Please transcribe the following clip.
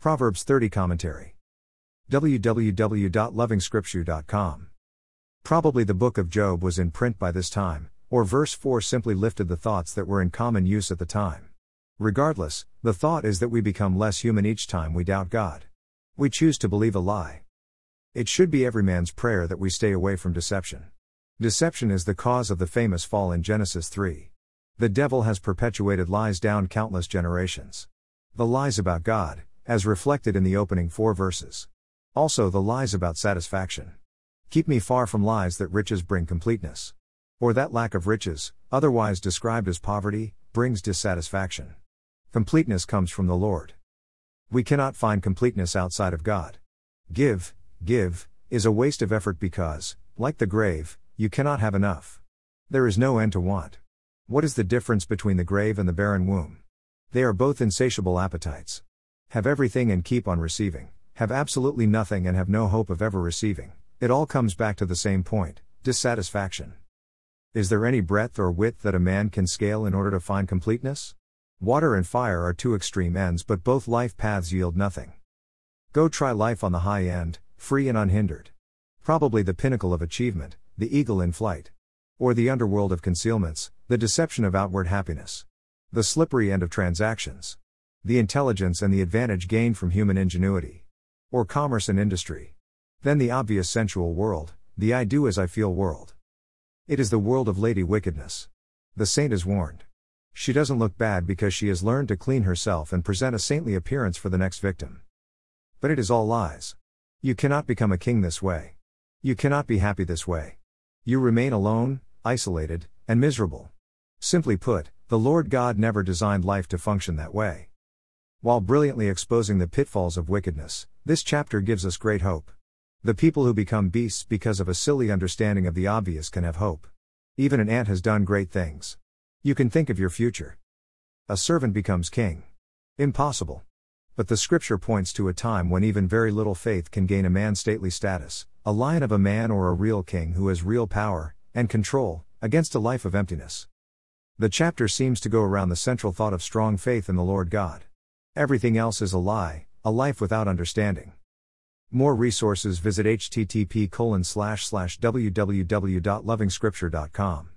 Proverbs 30 Commentary. www.lovingscripture.com. Probably the book of Job was in print by this time, or verse 4 simply lifted the thoughts that were in common use at the time. Regardless, the thought is that we become less human each time we doubt God. We choose to believe a lie. It should be every man's prayer that we stay away from deception. Deception is the cause of the famous fall in Genesis 3. The devil has perpetuated lies down countless generations. The lies about God, as reflected in the opening four verses. Also, the lies about satisfaction. Keep me far from lies that riches bring completeness. Or that lack of riches, otherwise described as poverty, brings dissatisfaction. Completeness comes from the Lord. We cannot find completeness outside of God. Give, give, is a waste of effort because, like the grave, you cannot have enough. There is no end to want. What is the difference between the grave and the barren womb? They are both insatiable appetites. Have everything and keep on receiving, have absolutely nothing and have no hope of ever receiving. It all comes back to the same point dissatisfaction. Is there any breadth or width that a man can scale in order to find completeness? Water and fire are two extreme ends, but both life paths yield nothing. Go try life on the high end, free and unhindered. Probably the pinnacle of achievement, the eagle in flight. Or the underworld of concealments, the deception of outward happiness. The slippery end of transactions. The intelligence and the advantage gained from human ingenuity. Or commerce and industry. Then the obvious sensual world, the I do as I feel world. It is the world of lady wickedness. The saint is warned. She doesn't look bad because she has learned to clean herself and present a saintly appearance for the next victim. But it is all lies. You cannot become a king this way. You cannot be happy this way. You remain alone, isolated, and miserable. Simply put, the Lord God never designed life to function that way. While brilliantly exposing the pitfalls of wickedness, this chapter gives us great hope. The people who become beasts because of a silly understanding of the obvious can have hope. Even an ant has done great things. You can think of your future. A servant becomes king. Impossible. But the scripture points to a time when even very little faith can gain a man stately status, a lion of a man or a real king who has real power and control against a life of emptiness. The chapter seems to go around the central thought of strong faith in the Lord God. Everything else is a lie, a life without understanding. More resources visit http www.lovingscripture.com.